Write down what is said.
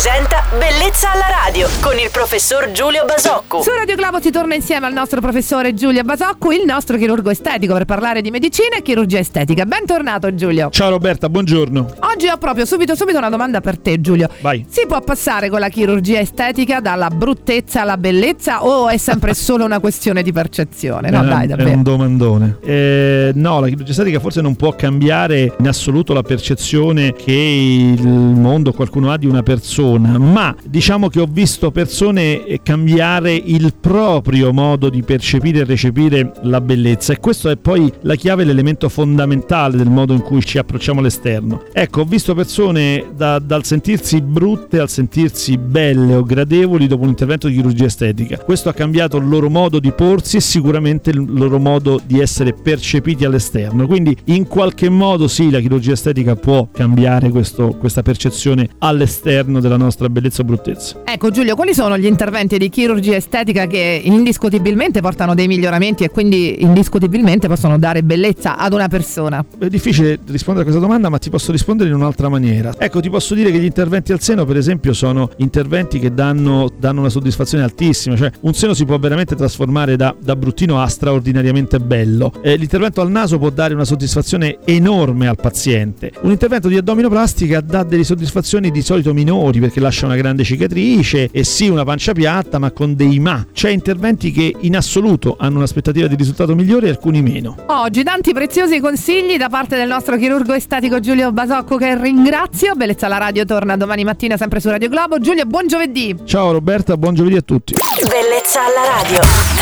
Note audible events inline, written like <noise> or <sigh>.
presenta Bellezza alla radio con il professor Giulio Basocco. Su Radio Globo si torna insieme al nostro professore Giulio Basocco, il nostro chirurgo estetico, per parlare di medicina e chirurgia estetica. Bentornato Giulio. Ciao Roberta, buongiorno. Oggi ho proprio subito subito una domanda per te Giulio. Vai. Si può passare con la chirurgia estetica dalla bruttezza alla bellezza o è sempre <laughs> solo una questione di percezione? No, Eh, dai, È davvero. un domandone. Eh, no, la chirurgia estetica forse non può cambiare in assoluto la percezione che il mondo, qualcuno ha di una persona, ma diciamo che ho visto persone eh, cambiare il proprio modo di percepire e recepire la bellezza e questo è poi la chiave, l'elemento fondamentale del modo in cui ci approcciamo all'esterno. Ecco, ho visto persone da- dal sentirsi brutte al sentirsi belle o gradevoli dopo un intervento di chirurgia estetica. Questo ha cambiato il loro modo di porsi e sicuramente il loro modo di essere percepiti all'esterno. Quindi in qualche modo sì, la chirurgia estetica può cambiare questo- questa percezione all'esterno della nostra bellezza o bruttezza. Ecco Giulio, quali sono gli interventi di chirurgia estetica che indiscutibilmente portano dei miglioramenti e quindi indiscutibilmente possono dare bellezza ad una persona? È difficile rispondere a questa domanda, ma ti posso rispondere in un'altra maniera. Ecco, ti posso dire che gli interventi al seno, per esempio, sono interventi che danno, danno una soddisfazione altissima. Cioè, un seno si può veramente trasformare da, da bruttino a straordinariamente bello. Eh, l'intervento al naso può dare una soddisfazione enorme al paziente. Un intervento di addominoplastica dà delle soddisfazioni di solito minori perché lascia una grande cicatrice e sì una pancia piatta, ma con dei ma. C'è interventi che in assoluto hanno un'aspettativa di risultato migliore e alcuni meno. Oggi tanti preziosi consigli da parte del nostro chirurgo estetico Giulio Basocco che ringrazio. Bellezza alla radio torna domani mattina sempre su Radio Globo. Giulio, buon giovedì! Ciao Roberta, buon giovedì a tutti. Bellezza alla radio.